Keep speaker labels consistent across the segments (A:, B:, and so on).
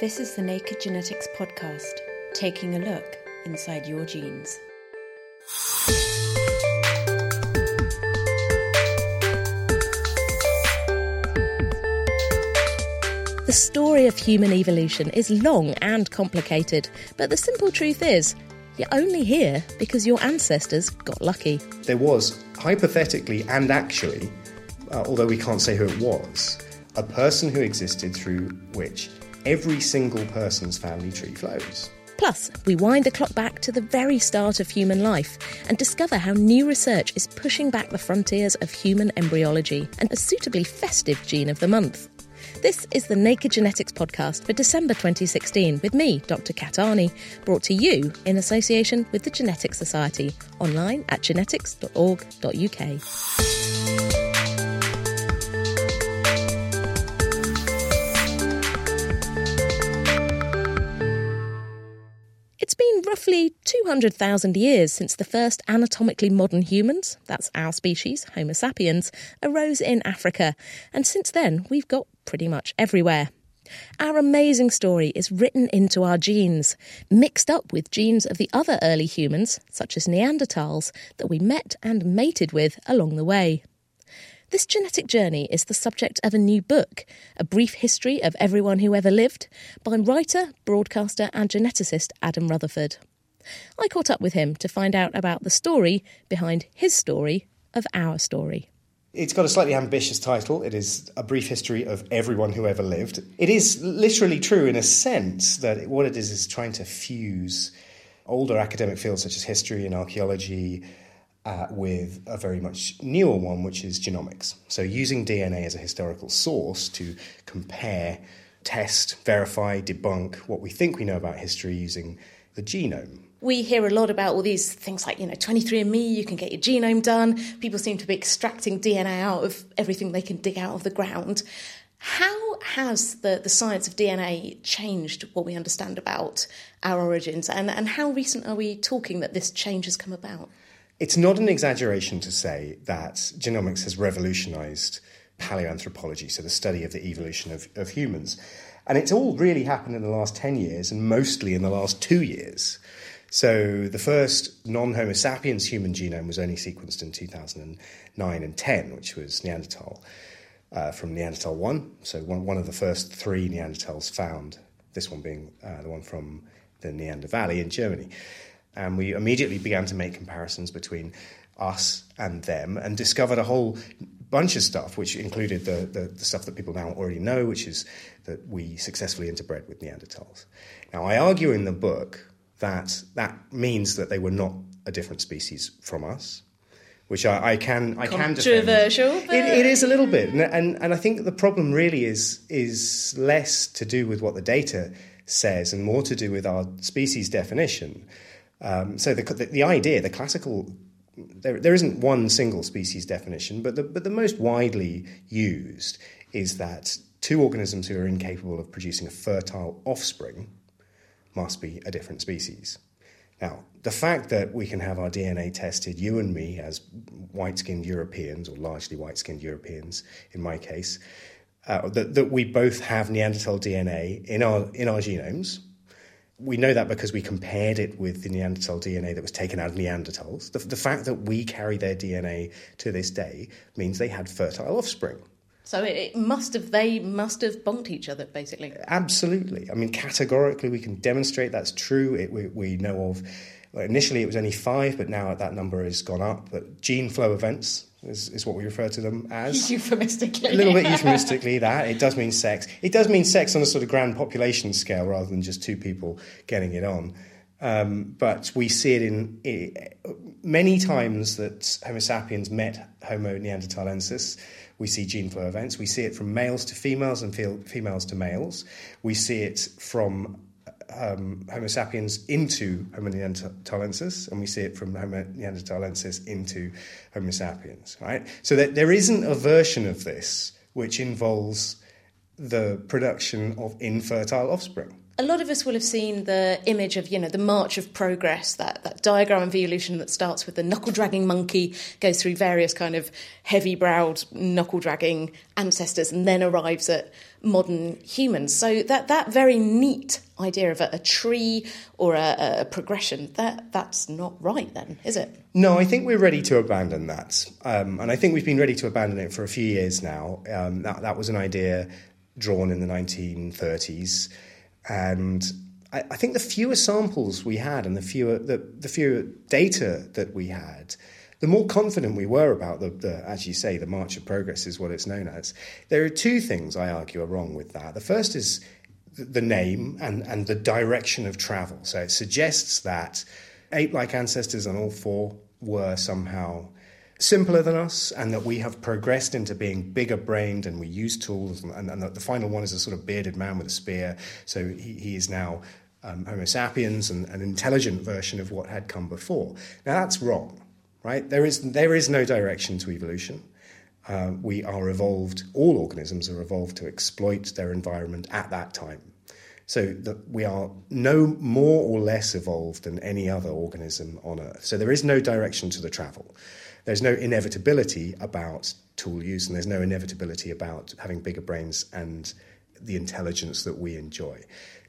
A: This is the Naked Genetics Podcast, taking a look inside your genes.
B: The story of human evolution is long and complicated, but the simple truth is, you're only here because your ancestors got lucky.
C: There was, hypothetically and actually, uh, although we can't say who it was, a person who existed through which every single person's family tree flows.
B: Plus, we wind the clock back to the very start of human life and discover how new research is pushing back the frontiers of human embryology and a suitably festive gene of the month. This is the Naked Genetics podcast for December 2016 with me, Dr. Kat Arney, brought to you in association with the Genetics Society, online at genetics.org.uk. roughly 200,000 years since the first anatomically modern humans, that's our species, Homo sapiens, arose in Africa, and since then we've got pretty much everywhere. Our amazing story is written into our genes, mixed up with genes of the other early humans, such as Neanderthals, that we met and mated with along the way. This genetic journey is the subject of a new book, A Brief History of Everyone Who Ever Lived, by writer, broadcaster, and geneticist Adam Rutherford. I caught up with him to find out about the story behind his story of our story.
C: It's got a slightly ambitious title. It is A Brief History of Everyone Who Ever Lived. It is literally true in a sense that what it is is trying to fuse older academic fields such as history and archaeology uh, with a very much newer one, which is genomics. So, using DNA as a historical source to compare, test, verify, debunk what we think we know about history using the genome.
B: We hear a lot about all these things like, you know, 23andMe, you can get your genome done. People seem to be extracting DNA out of everything they can dig out of the ground. How has the, the science of DNA changed what we understand about our origins? And, and how recent are we talking that this change has come about?
C: It's not an exaggeration to say that genomics has revolutionized paleoanthropology, so the study of the evolution of, of humans. And it's all really happened in the last 10 years and mostly in the last two years. So the first non Homo sapiens human genome was only sequenced in 2009 and 10, which was Neanderthal, uh, from Neanderthal 1. So one, one of the first three Neanderthals found, this one being uh, the one from the Neander Valley in Germany. And we immediately began to make comparisons between us and them and discovered a whole bunch of stuff, which included the, the, the, stuff that people now already know, which is that we successfully interbred with Neanderthals. Now, I argue in the book that that means that they were not a different species from us, which I, I can I can.
B: Controversial,
C: It, it is a little bit, and, and and I think the problem really is is less to do with what the data says and more to do with our species definition. Um, so the, the, the idea, the classical, there, there isn't one single species definition, but the, but the most widely used is that two organisms who are incapable of producing a fertile offspring must be a different species. Now, the fact that we can have our DNA tested, you and me, as white skinned Europeans, or largely white skinned Europeans in my case, uh, that, that we both have Neanderthal DNA in our, in our genomes, we know that because we compared it with the Neanderthal DNA that was taken out of Neanderthals. The, the, fact that we carry their DNA to this day means they had fertile offspring.
B: So it, it must have they must have bonked each other basically.
C: Absolutely. I mean, categorically, we can demonstrate that's true. It, we, we know of. Well, initially, it was only five, but now that number has gone up. But gene flow events is, is what we refer to them as.
B: Euphemistically.
C: a little bit euphemistically that it does mean sex it does mean sex on a sort of grand population scale rather than just two people getting it on um, but we see it in many times that homo sapiens met homo neanderthalensis we see gene flow events we see it from males to females and females to males we see it from um, Homo sapiens into Homo neanderthalensis, and we see it from Homo neanderthalensis into Homo sapiens, right? So that there isn't a version of this which involves the production of infertile offspring.
B: A lot of us will have seen the image of, you know, the march of progress, that, that diagram of evolution that starts with the knuckle dragging monkey, goes through various kind of heavy browed knuckle dragging ancestors, and then arrives at modern humans. So that, that very neat idea of a, a tree or a, a progression, that, that's not right then, is it?
C: No, I think we're ready to abandon that. Um, and I think we've been ready to abandon it for a few years now. Um, that, that was an idea drawn in the 1930s. And I, I think the fewer samples we had and the fewer, the, the fewer data that we had, the more confident we were about the, the, as you say, the march of progress is what it's known as. There are two things I argue are wrong with that. The first is the name and, and the direction of travel. So it suggests that ape like ancestors on all four were somehow simpler than us and that we have progressed into being bigger brained and we use tools. And, and the final one is a sort of bearded man with a spear. So he, he is now um, Homo sapiens and an intelligent version of what had come before. Now that's wrong, right? There is, there is no direction to evolution. Uh, we are evolved, all organisms are evolved to exploit their environment at that time. So that we are no more or less evolved than any other organism on Earth. So there is no direction to the travel. There's no inevitability about tool use, and there's no inevitability about having bigger brains and the intelligence that we enjoy.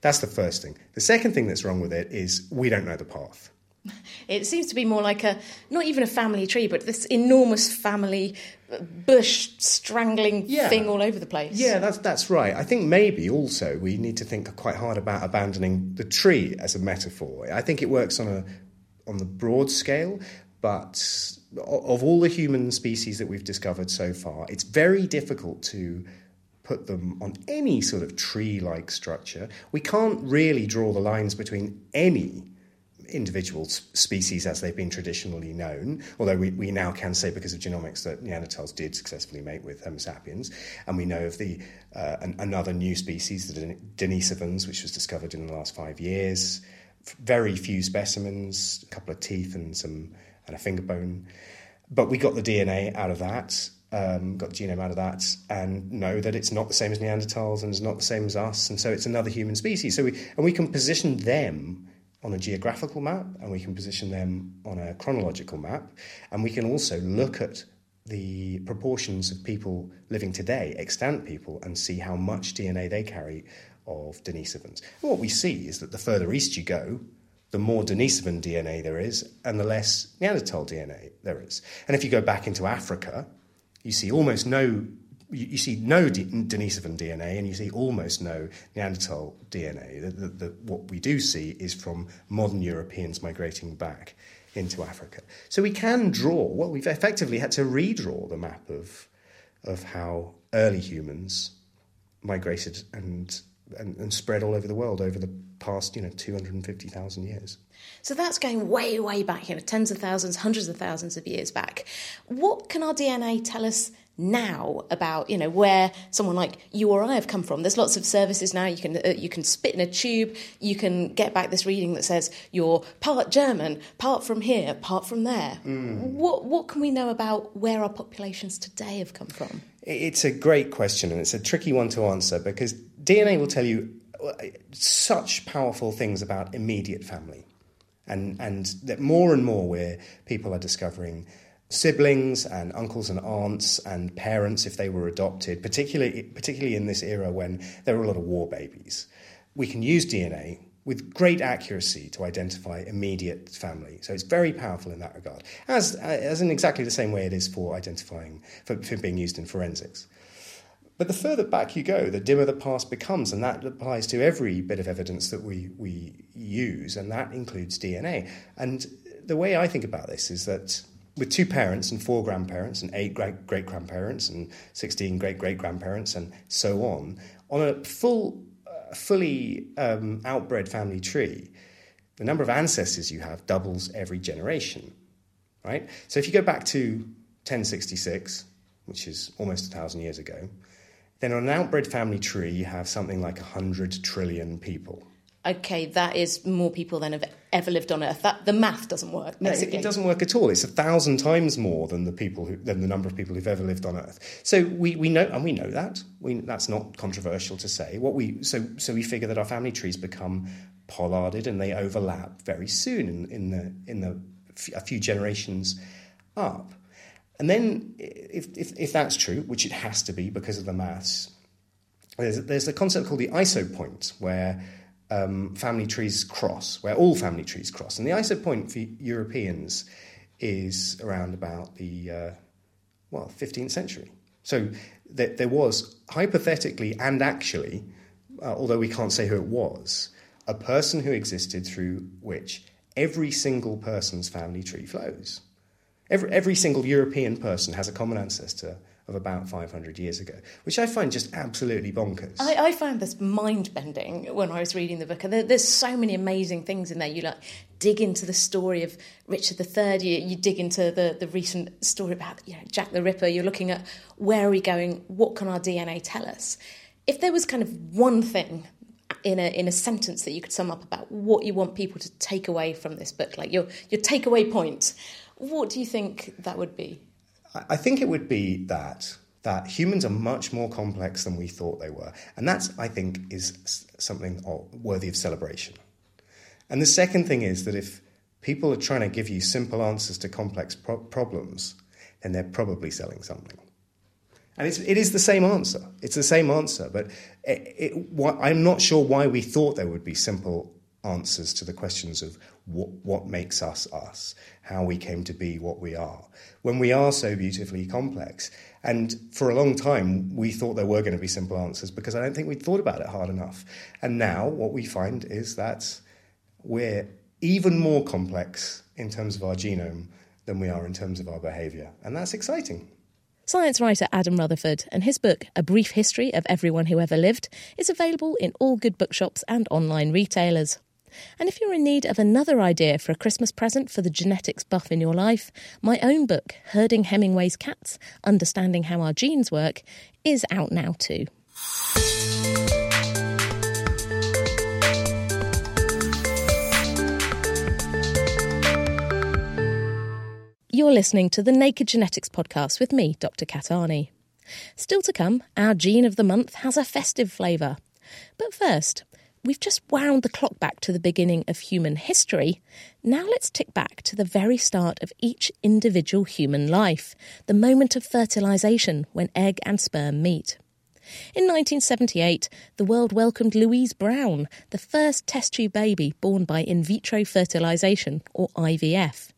C: That's the first thing. The second thing that's wrong with it is we don't know the path.
B: It seems to be more like a, not even a family tree, but this enormous family uh, bush strangling
C: Yeah.
B: thing all over the place.
C: Yeah, that's that's right. I think maybe also we need to think quite hard about abandoning the tree as a metaphor. I think it works on a on the broad scale, but of all the human species that we've discovered so far, it's very difficult to put them on any sort of tree-like structure. We can't really draw the lines between any individual species as they've been traditionally known, although we, we now can say because of genomics that Neanderthals did successfully mate with Homo sapiens, and we know of the uh, an, another new species, the Denisovans, which was discovered in the last five years. Very few specimens, a couple of teeth and some and a finger bone, but we got the DNA out of that. Um, got the genome out of that, and know that it's not the same as Neanderthals and it's not the same as us, and so it's another human species. So we and we can position them on a geographical map and we can position them on a chronological map and we can also look at the proportions of people living today, extant people, and see how much DNA they carry of Denisovans. And what we see is that the further east you go, the more Denisovan DNA there is, and the less Neanderthal DNA there is. And if you go back into Africa, you see almost no you, see no Denisovan DNA and you see almost no Neanderthal DNA. The, the, the, what we do see is from modern Europeans migrating back into Africa. So we can draw, well, we've effectively had to redraw the map of, of how early humans migrated and, and, and spread all over the world over the past, you know, 250,000 years.
B: So that's going way, way back, you know, tens of thousands, hundreds of thousands of years back. What can our DNA tell us now about, you know, where someone like you or I have come from? There's lots of services now. You can uh, you can spit in a tube. You can get back this reading that says you're part German, part from here, part from there. What what can we know about where our populations today have come from?
C: It's a great question and it's a tricky one to answer because DNA will tell you uh, such powerful things about immediate family. And, and that more and more where people are discovering siblings and uncles and aunts and parents if they were adopted, particularly, particularly in this era when there were a lot of war babies. We can use DNA with great accuracy to identify immediate family. So it's very powerful in that regard, as, as in exactly the same way it is for identifying, for, for being used in forensics. But the further back you go, the dimmer the past becomes, and that applies to every bit of evidence that we, we use, and that includes DNA. And the way I think about this is that with two parents and four grandparents and eight great great grandparents and 16 great great grandparents and so on, on a full, uh, fully um, outbred family tree, the number of ancestors you have doubles every generation, right? So if you go back to 1066, which is almost a thousand years ago, then on an outbred family tree, you have something like 100 trillion people.
B: Okay, that is more people than have ever lived on Earth. That the math doesn't work.
C: No, it, it doesn't work at all. It's a thousand times more than the people who, than the number of people who've ever lived on Earth. So we, we know, and we know that. We, that's not controversial to say. What we so so we figure that our family trees become pollarded and they overlap very soon in, in the in the a few generations up. And then, if, if, if that's true, which it has to be because of the maths, there's, there's a concept called the isopoint, where um, family trees cross, where all family trees cross. And the isopoint for Europeans is around about the, uh, well, 15th century. So th- there was, hypothetically and actually, uh, although we can't say who it was, a person who existed through which every single person's family tree flows. Every, every single European person has a common ancestor of about 500 years ago, which I find just absolutely bonkers.
B: I, I found this mind bending when I was reading the book. And there, there's so many amazing things in there. You like dig into the story of Richard III. You, you dig into the, the recent story about you know, Jack the Ripper. You're looking at where are we going? What can our DNA tell us? If there was kind of one thing in a in a sentence that you could sum up about what you want people to take away from this book, like your your takeaway point, what do you think that would be?
C: I think it would be that that humans are much more complex than we thought they were, and that's I think is something worthy of celebration. And the second thing is that if people are trying to give you simple answers to complex pro- problems, then they're probably selling something. And it's, it is the same answer. It's the same answer, but it, it, what, I'm not sure why we thought there would be simple answers to the questions of what, what makes us us, how we came to be what we are, when we are so beautifully complex. And for a long time, we thought there were going to be simple answers because I don't think we'd thought about it hard enough. And now what we find is that we're even more complex in terms of our genome than we are in terms of our behaviour. And that's exciting.
B: Science writer Adam Rutherford and his book, A Brief History of Everyone Who Ever Lived, is available in all good bookshops and online retailers. And if you're in need of another idea for a Christmas present for the genetics buff in your life, my own book, Herding Hemingway's Cats Understanding How Our Genes Work, is out now too. You're listening to the Naked Genetics podcast with me, Dr. Kat Arney. Still to come, our gene of the month has a festive flavour. But first, we've just wound the clock back to the beginning of human history. Now let's tick back to the very start of each individual human life, the moment of fertilisation when egg and sperm meet. In 1978, the world welcomed Louise Brown, the first test tube baby born by in vitro fertilisation, or IVF.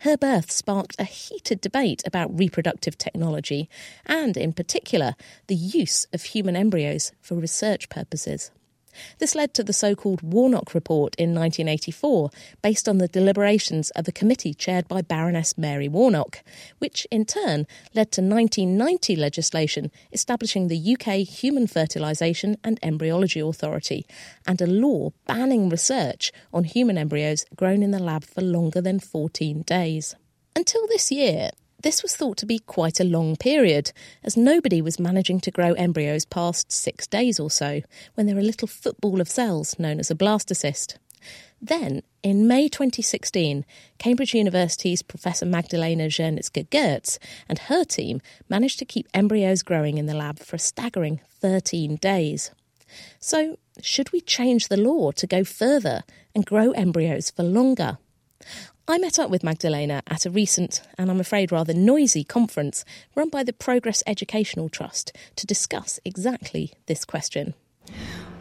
B: Her birth sparked a heated debate about reproductive technology and, in particular, the use of human embryos for research purposes. This led to the so called Warnock Report in 1984, based on the deliberations of a committee chaired by Baroness Mary Warnock, which in turn led to 1990 legislation establishing the UK Human Fertilisation and Embryology Authority and a law banning research on human embryos grown in the lab for longer than 14 days. Until this year, this was thought to be quite a long period, as nobody was managing to grow embryos past six days or so, when they're a little football of cells known as a blastocyst. Then, in May 2016, Cambridge University's Professor Magdalena Zernicka Goetz and her team managed to keep embryos growing in the lab for a staggering 13 days. So, should we change the law to go further and grow embryos for longer? I met up with Magdalena at a recent, and I'm afraid rather noisy, conference run by the Progress Educational Trust to discuss exactly this question.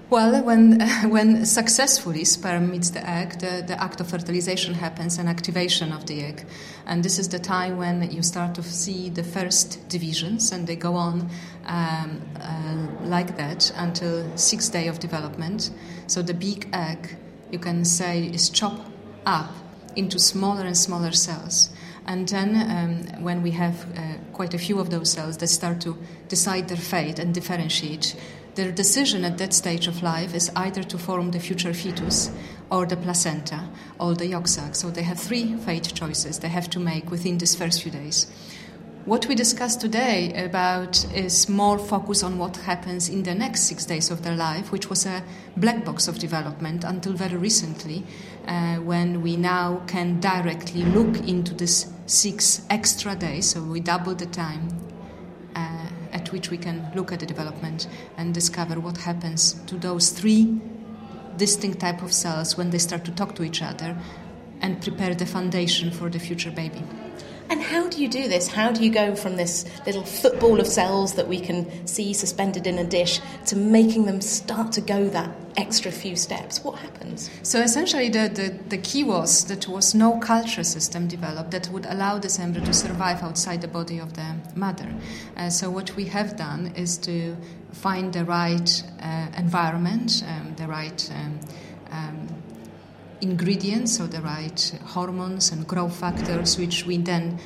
D: Well, when, when successfully sperm meets the egg, the, the act of fertilization happens and activation of the egg. And this is the time when you start to see the first divisions, and they go on um, uh, like that until sixth day of development. So the big egg, you can say, is chopped up into smaller and smaller cells. And then, um, when we have uh, quite a few of those cells, that start to decide their fate and differentiate their decision at that stage of life is either to form the future fetus or the placenta or the yolk sac. So they have three fate choices they have to make within these first few days. What we discussed today about is more focus on what happens in the next six days of their life, which was a black box of development until very recently, uh, when we now can directly look into this six extra days. So we double the time at which we can look at the development and discover what happens to those three distinct type of cells when they start to talk to each other and prepare the foundation for the future baby.
B: And how do you do this? How do you go from this little football of cells that we can see suspended in a dish to making them start to go that extra few steps? What happens?
D: So essentially, the, the, the key was that there was no culture system developed that would allow this embryo to survive outside the body of the mother. Uh, so what we have done is to find the right uh, environment, um, the right um, um, ingredients or the right hormones and growth factors, which we then,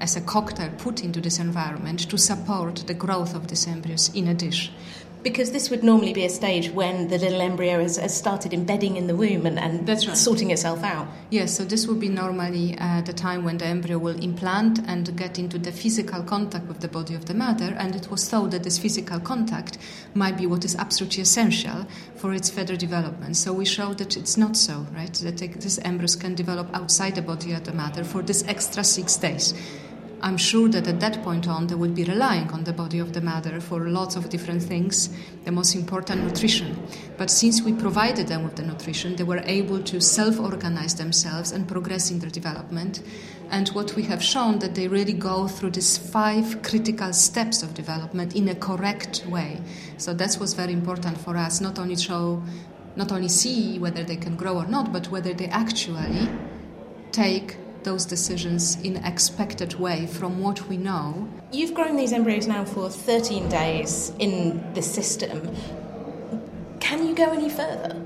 D: as a cocktail, put into this environment to support the growth of these embryos in a dish.
B: Because this would normally be a stage when the little embryo has, has started embedding in the womb and, and
D: That's right.
B: sorting itself out.
D: Yes, so this would be normally uh, the time when the embryo will implant and get into the physical contact with the body of the mother, and it was thought that this physical contact might be what is absolutely essential for its further development. So we showed that it's not so, right? That these embryos can develop outside the body of the mother for this extra six days. I'm sure that at that point on, they would be relying on the body of the mother for lots of different things, the most important nutrition. But since we provided them with the nutrition, they were able to self organize themselves and progress in their development. And what we have shown that they really go through these five critical steps of development in a correct way. So that was very important for us, not only show, not only see whether they can grow or not, but whether they actually take those decisions in expected way from what we know.
B: You've grown these embryos now for 13 days in the system. Can you go any further?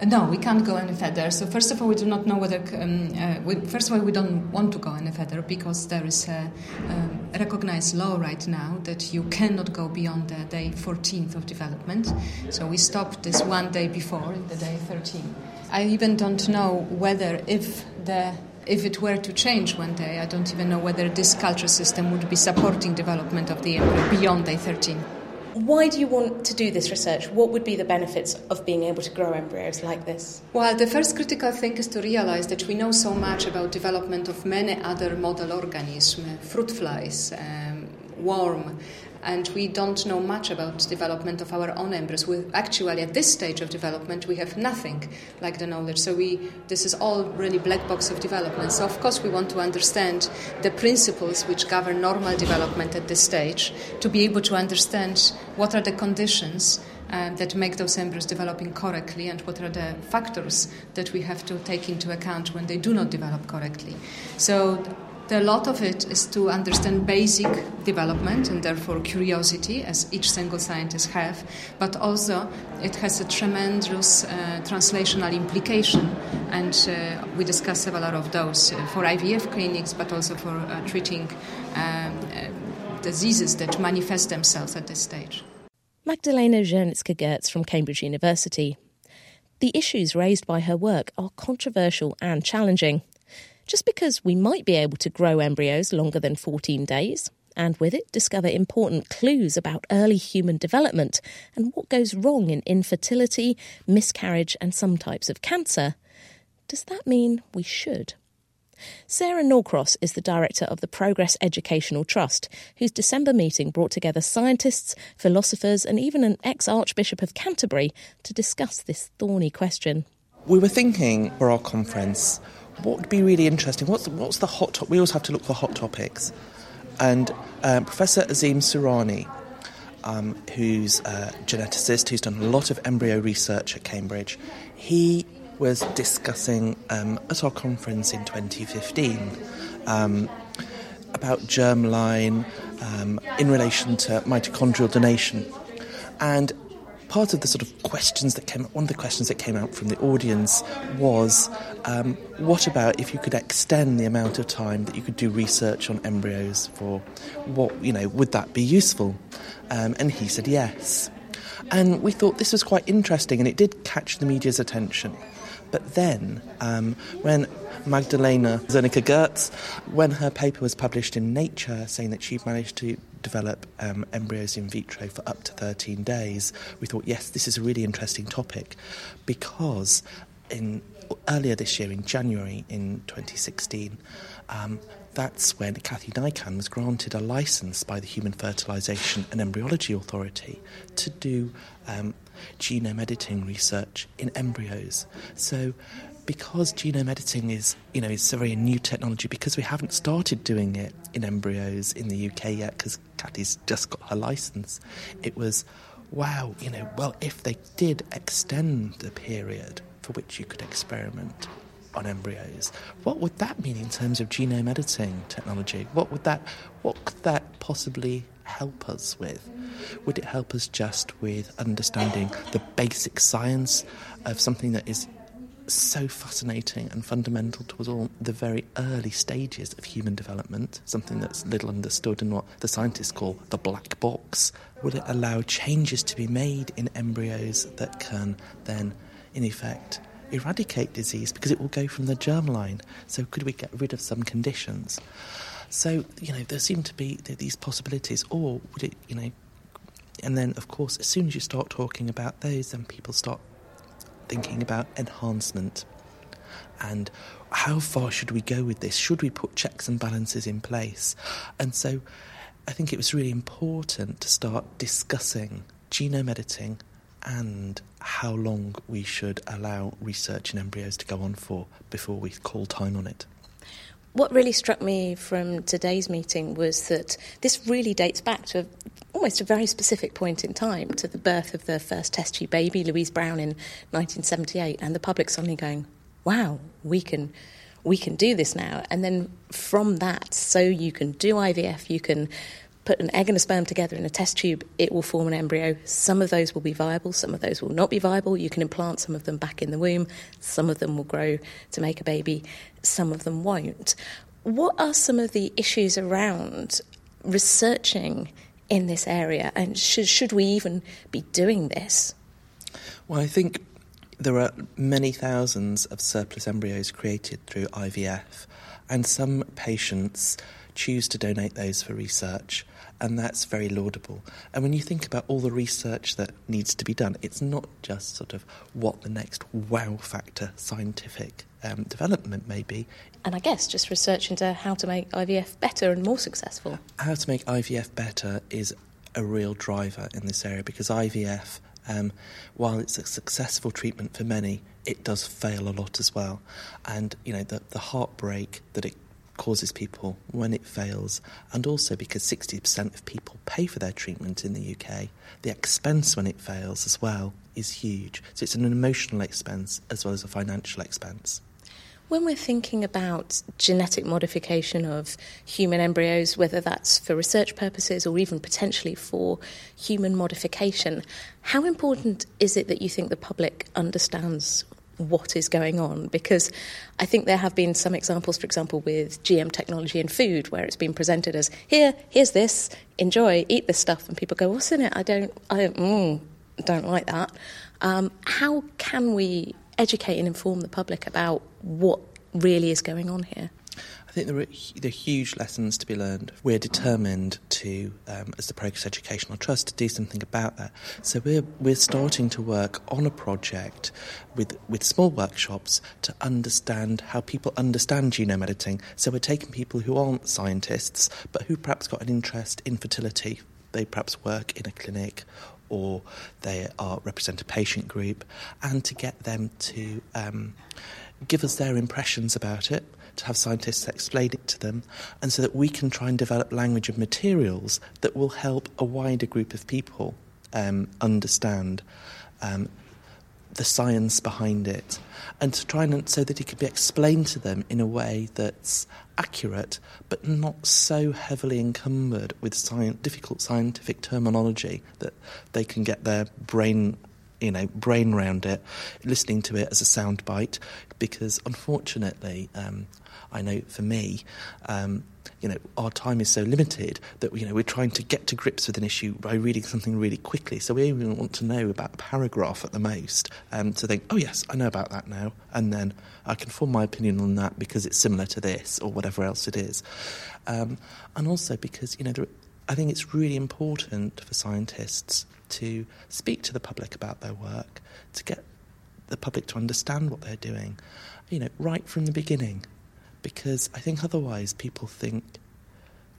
D: Uh, no, we can't go any further. So first of all, we do not know whether. Um, uh, we, first of all, we don't want to go any further because there is a, um, recognized law right now that you cannot go beyond the day 14th of development. So we stopped this one day before, the day 13. I even don't know whether if the if it were to change one day, I don't even know whether this culture system would be supporting development of the embryo beyond day 13.
B: Why do you want to do this research? What would be the benefits of being able to grow embryos like this?
D: Well, the first critical thing is to realize that we know so much about development of many other model organisms, fruit flies, um, worm, and we don't know much about development of our own embryos. We actually, at this stage of development, we have nothing like the knowledge. So we, this is all really black box of development. So of course, we want to understand the principles which govern normal development at this stage to be able to understand what are the conditions. Uh, that make those embryos developing correctly, and what are the factors that we have to take into account when they do not develop correctly. So a lot of it is to understand basic development and therefore curiosity, as each single scientist have, but also it has a tremendous uh, translational implication, and uh, we discuss several of those uh, for IVF clinics, but also for uh, treating um, uh, diseases that manifest themselves at this stage.
B: Magdalena Zernicka Goetz from Cambridge University. The issues raised by her work are controversial and challenging. Just because we might be able to grow embryos longer than 14 days, and with it discover important clues about early human development and what goes wrong in infertility, miscarriage, and some types of cancer, does that mean we should? Sarah Norcross is the director of the Progress Educational Trust, whose December meeting brought together scientists, philosophers, and even an ex Archbishop of Canterbury to discuss this thorny question.
E: We were thinking for our conference what would be really interesting? What's the, what's the hot? To- we always have to look for hot topics, and um, Professor Azim Surani um, who's a geneticist who's done a lot of embryo research at Cambridge. He was discussing um, at our conference in 2015 um, about germline um, in relation to mitochondrial donation. And part of the sort of questions that came one of the questions that came out from the audience was um, what about if you could extend the amount of time that you could do research on embryos for what you know would that be useful? Um, and he said yes. And we thought this was quite interesting and it did catch the media's attention. But then, um, when Magdalena Zernicka Goetz, when her paper was published in Nature saying that she'd managed to develop um, embryos in vitro for up to 13 days, we thought, yes, this is a really interesting topic because in earlier this year, in January in 2016, um, that's when Kathy Niakan was granted a license by the Human Fertilisation and Embryology Authority to do um, genome editing research in embryos. So, because genome editing is, you know, it's a very new technology, because we haven't started doing it in embryos in the UK yet, because Kathy's just got her license, it was, wow, you know, well, if they did extend the period for which you could experiment on embryos, what would that mean in terms of genome editing technology? What would that, what could that possibly help us with? Would it help us just with understanding the basic science of something that is so fascinating and fundamental to all the very early stages of human development, something that's little understood in what the scientists call the black box? Would it allow changes to be made in embryos that can then, in effect, eradicate disease because it will go from the germline? So, could we get rid of some conditions? So, you know, there seem to be these possibilities, or would it, you know, and then, of course, as soon as you start talking about those, then people start thinking about enhancement and how far should we go with this? Should we put checks and balances in place? And so I think it was really important to start discussing genome editing and how long we should allow research in embryos to go on for before we call time on it.
B: What really struck me from today's meeting was that this really dates back to almost a very specific point in time to the birth of the first test tube baby, Louise Brown, in 1978, and the public suddenly going, "Wow, we can." We can do this now. And then from that, so you can do IVF, you can put an egg and a sperm together in a test tube, it will form an embryo. Some of those will be viable, some of those will not be viable. You can implant some of them back in the womb, some of them will grow to make a baby, some of them won't. What are some of the issues around researching in this area, and should, should we even be doing this?
E: Well, I think there are many thousands of surplus embryos created through IVF, and some patients choose to donate those for research and that's very laudable. And when you think about all the research that needs to be done, it's not just sort of what the next wow factor scientific um, development may be.
B: And I guess just research into how to make IVF better and more successful.
E: How to make IVF better is a real driver in this area because IVF, um, while it's a successful treatment for many, it does fail a lot as well. And, you know, the, the heartbreak that it causes people when it fails, and also because 60% of people pay for their treatment in the UK, the expense when it fails as well is huge. So it's an emotional expense as well as a financial expense.
B: When we're thinking about genetic modification of human embryos, whether that's for research purposes or even potentially for human modification, how important is it that you think the public understands what is going on because I think there have been some examples, for example, with GM technology in food, where it's been presented as here, here's this, enjoy, eat this stuff, and people go, "What's in it? I don't, I don't, mm, don't like that." Um, how can we educate and inform the public about what really is going on here?
E: Think there are, there are huge lessons to be learned. We're determined to, um, as the Progress Educational Trust, to do something about that. So we're, we're starting to work on a project with, with small workshops to understand how people understand genome editing. So we're taking people who aren't scientists, but who perhaps got an interest in fertility. They perhaps work in a clinic or they are represent a patient group, and to get them to um, give us their impressions about it to have scientists explain it to them, and so that we can try and develop language and materials that will help a wider group of people um, understand um, the science behind it, and to try and so that it can be explained to them in a way that's accurate, but not so heavily encumbered with science, difficult scientific terminology that they can get their brain you know, brain around it, listening to it as a soundbite, because unfortunately, um, I know for me, um, you know, our time is so limited that you know we're trying to get to grips with an issue by reading something really quickly. So we only want to know about a paragraph at the most, um, to think, oh yes, I know about that now, and then I can form my opinion on that because it's similar to this or whatever else it is, um, and also because you know, there, I think it's really important for scientists to speak to the public about their work, to get the public to understand what they're doing, you know, right from the beginning. Because I think otherwise people think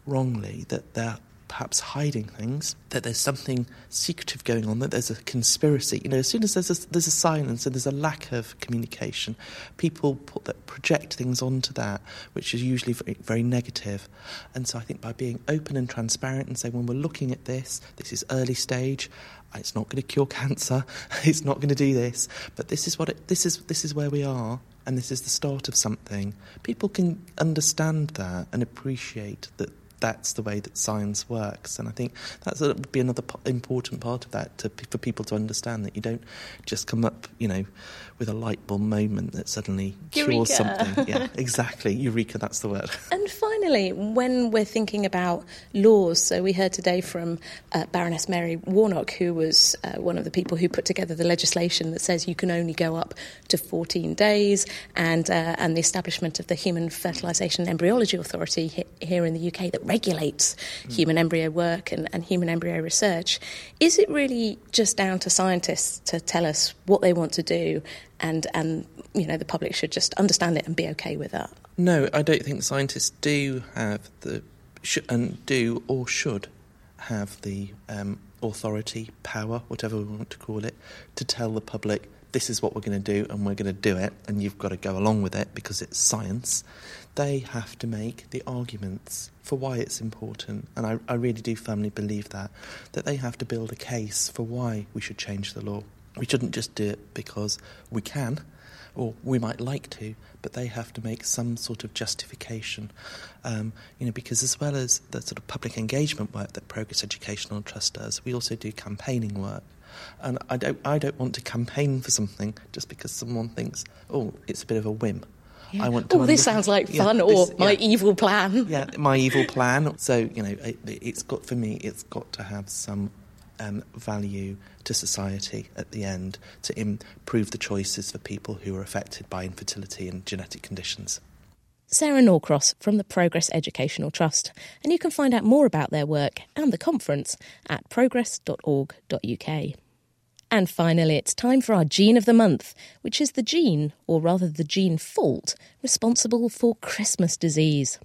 E: wrongly that they're perhaps hiding things, that there's something secretive going on, that there's a conspiracy. You know, as soon as there's a, there's a silence and there's a lack of communication, people put that, project things onto that, which is usually very, very negative. And so I think by being open and transparent and saying, when we're looking at this, this is early stage. It's not going to cure cancer. It's not going to do this. But this is what it, this is. This is where we are, and this is the start of something. People can understand that and appreciate that that's the way that science works. And I think that would be another important part of that to, for people to understand that you don't just come up, you know, with a light bulb moment that suddenly cures something. Yeah, exactly. Eureka, that's the word.
B: And finally, when we're thinking about laws, so we heard today from uh, Baroness Mary Warnock, who was uh, one of the people who put together the legislation that says you can only go up to 14 days, and, uh, and the establishment of the Human Fertilisation and Embryology Authority he- here in the UK that regulates mm. human embryo work and, and human embryo research. Is it really just down to scientists to tell us what they want to do and and you know the public should just understand it and be okay with that.
E: No, I don't think scientists do have the sh- and do or should have the um, authority, power, whatever we want to call it, to tell the public this is what we're going to do and we're going to do it and you've got to go along with it because it's science. They have to make the arguments for why it's important, and I, I really do firmly believe that that they have to build a case for why we should change the law. We shouldn't just do it because we can or we might like to, but they have to make some sort of justification. Um, you know, because as well as the sort of public engagement work that Progress Educational Trust does, we also do campaigning work. And I don't, I don't want to campaign for something just because someone thinks, oh, it's a bit of a whim.
B: Yeah. I want to. Oh, this sounds like fun, yeah, this, or my yeah. evil plan.
E: Yeah, my evil plan. So you know, it, has got for me, it's got to have some um, value to society at the end to improve the choices for people who are affected by infertility and genetic conditions.
B: Sarah Norcross from the Progress Educational Trust, and you can find out more about their work and the conference at progress.org.uk. And finally, it's time for our gene of the month, which is the gene, or rather the gene fault, responsible for Christmas disease.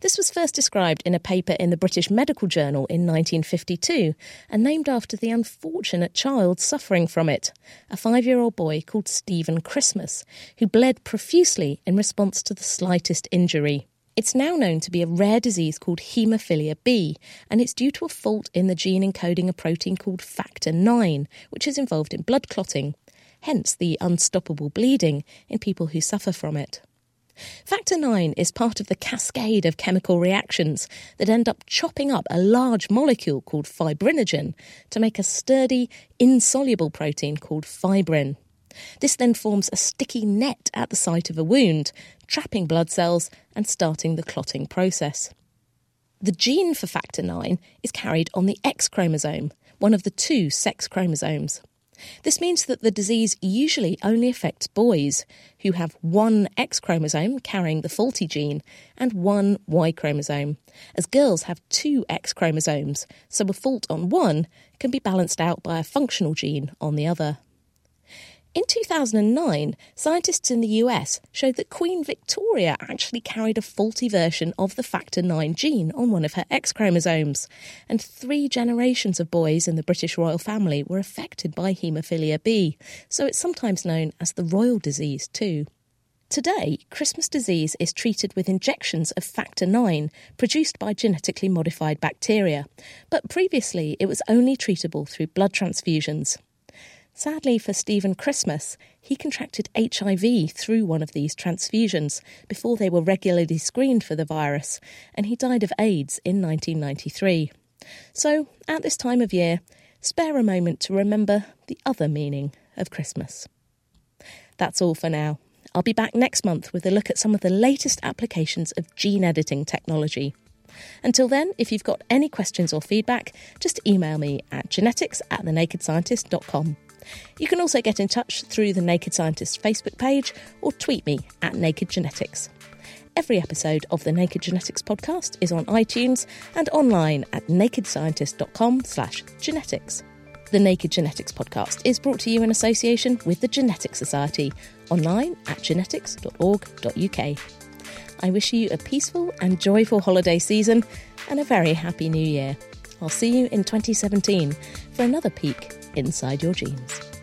B: This was first described in a paper in the British Medical Journal in 1952 and named after the unfortunate child suffering from it, a five year old boy called Stephen Christmas, who bled profusely in response to the slightest injury. It's now known to be a rare disease called haemophilia B, and it's due to a fault in the gene encoding a protein called factor IX, which is involved in blood clotting, hence the unstoppable bleeding in people who suffer from it. Factor IX is part of the cascade of chemical reactions that end up chopping up a large molecule called fibrinogen to make a sturdy, insoluble protein called fibrin. This then forms a sticky net at the site of a wound, trapping blood cells and starting the clotting process. The gene for factor IX is carried on the X chromosome, one of the two sex chromosomes. This means that the disease usually only affects boys who have one X chromosome carrying the faulty gene and one Y chromosome, as girls have two X chromosomes, so a fault on one can be balanced out by a functional gene on the other. In 2009, scientists in the US showed that Queen Victoria actually carried a faulty version of the factor IX gene on one of her X chromosomes, and three generations of boys in the British royal family were affected by haemophilia B, so it's sometimes known as the royal disease too. Today, Christmas disease is treated with injections of factor 9 produced by genetically modified bacteria, but previously it was only treatable through blood transfusions. Sadly for Stephen Christmas, he contracted HIV through one of these transfusions before they were regularly screened for the virus, and he died of AIDS in 1993. So, at this time of year, spare a moment to remember the other meaning of Christmas. That's all for now. I'll be back next month with a look at some of the latest applications of gene editing technology. Until then, if you've got any questions or feedback, just email me at genetics at thenakedscientist.com. You can also get in touch through the Naked Scientist Facebook page or tweet me at Naked Genetics. Every episode of the Naked Genetics podcast is on iTunes and online at nakedscientist.com slash genetics. The Naked Genetics podcast is brought to you in association with the Genetics Society, online at genetics.org.uk. I wish you a peaceful and joyful holiday season and a very happy new year. I'll see you in 2017 for another peek inside your genes.